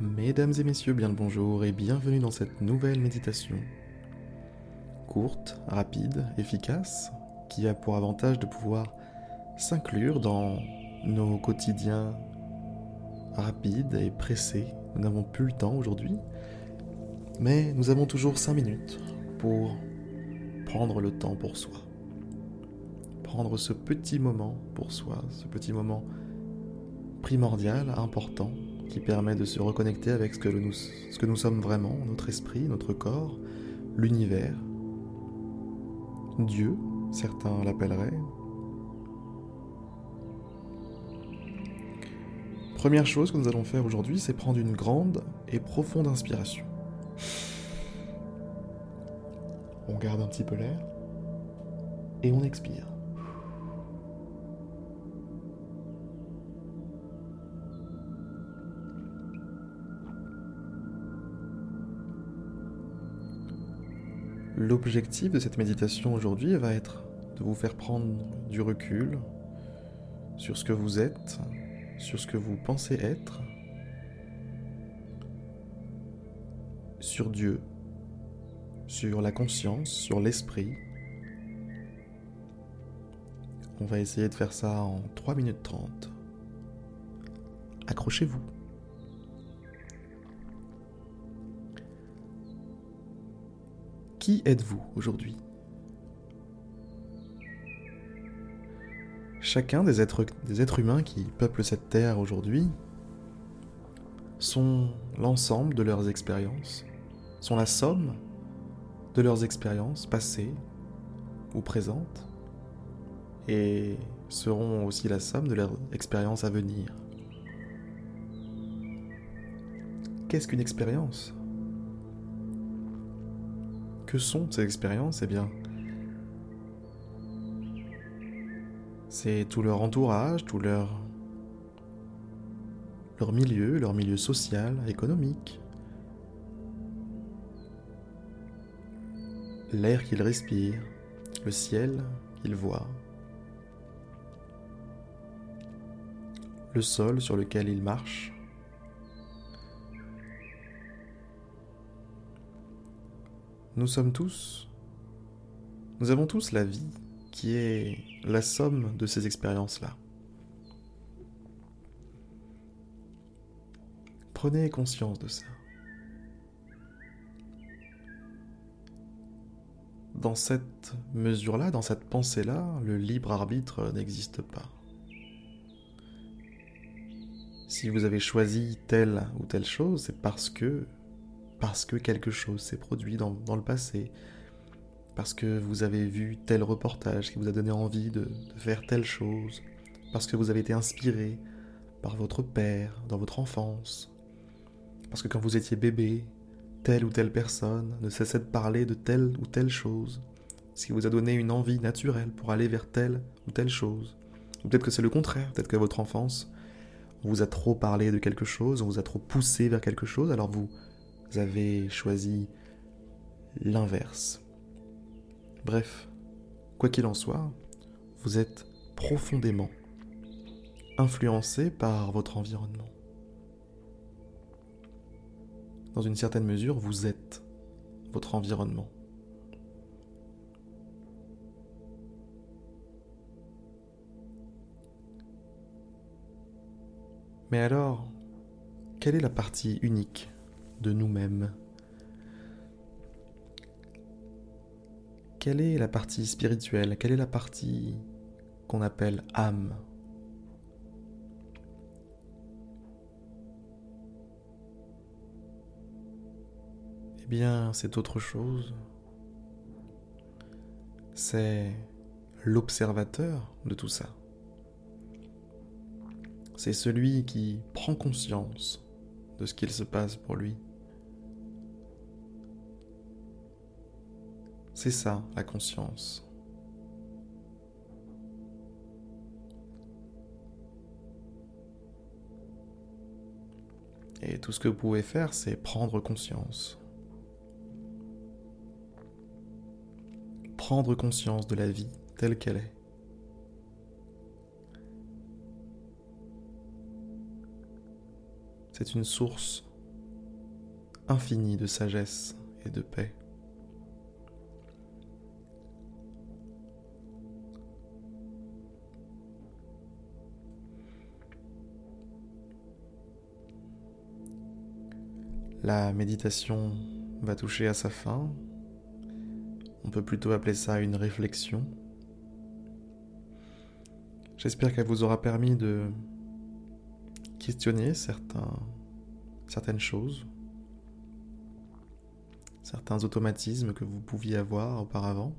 Mesdames et messieurs, bien le bonjour et bienvenue dans cette nouvelle méditation. Courte, rapide, efficace, qui a pour avantage de pouvoir s'inclure dans nos quotidiens rapides et pressés. Nous n'avons plus le temps aujourd'hui, mais nous avons toujours 5 minutes pour prendre le temps pour soi. Prendre ce petit moment pour soi, ce petit moment primordial, important, qui permet de se reconnecter avec ce que, nous, sommes vraiment, notre esprit, notre corps, l'univers, Dieu, certains l'appelleraient. Première chose que nous allons faire aujourd'hui, c'est prendre une grande et profonde inspiration. On garde un petit peu l'air et on expire. L'objectif de cette méditation aujourd'hui va être de vous faire prendre du recul sur ce que vous êtes, sur ce que vous pensez être, sur Dieu, sur la conscience, sur l'esprit. On va essayer de faire ça en 3 minutes 30. Accrochez-vous. Qui êtes-vous aujourd'hui? Chacun des êtres, humains qui peuplent cette terre aujourd'hui sont l'ensemble de leurs expériences, sont la somme de leurs expériences passées ou présentes, et seront aussi la somme de leurs expériences à venir. Qu'est-ce qu'une expérience? Que sont ces expériences Eh bien, c'est tout leur entourage, tout leur, leur milieu, leur milieu social, économique, l'air qu'ils respirent, le ciel qu'ils voient, le sol sur lequel ils marchent, Nous sommes tous, nous avons tous la vie qui est la somme de ces expériences-là. Prenez conscience de ça. Dans cette mesure-là, dans cette pensée-là, le libre arbitre n'existe pas. Si vous avez choisi telle ou telle chose, c'est parce que parce que quelque chose s'est produit dans, le passé, parce que vous avez vu tel reportage qui vous a donné envie de, de faire telle chose, parce que vous avez été inspiré par votre père dans votre enfance, parce que quand vous étiez bébé, telle ou telle personne ne cessait de parler de telle ou telle chose, ce qui vous a donné une envie naturelle pour aller vers telle ou telle chose. Ou peut-être que c'est le contraire, peut-être que votre enfance, on vous a trop parlé de quelque chose, on vous a trop poussé vers quelque chose, alors vous vous avez choisi l'inverse. Bref, quoi qu'il en soit, vous êtes profondément influencé par votre environnement. Dans une certaine mesure, vous êtes votre environnement. Mais alors, quelle est la partie unique de nous-mêmes. Quelle est la partie spirituelle? Quelle est la partie qu'on appelle âme? Eh bien, c'est autre chose. C'est l'observateur de tout ça. C'est celui qui prend conscience de ce qu'il se passe pour lui. C'est ça, la conscience. Et tout ce que vous pouvez faire, c'est prendre conscience. Prendre conscience de la vie telle qu'elle est. C'est une source infini de sagesse et de paix. La méditation va toucher à sa fin. On peut plutôt appeler ça une réflexion. J'espère qu'elle vous aura permis de questionner certaines choses, certains automatismes que vous pouviez avoir auparavant.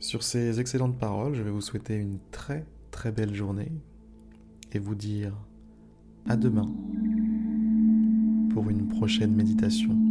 Sur ces excellentes paroles, je vais vous souhaiter une très très belle journée et vous dire à demain pour une prochaine méditation.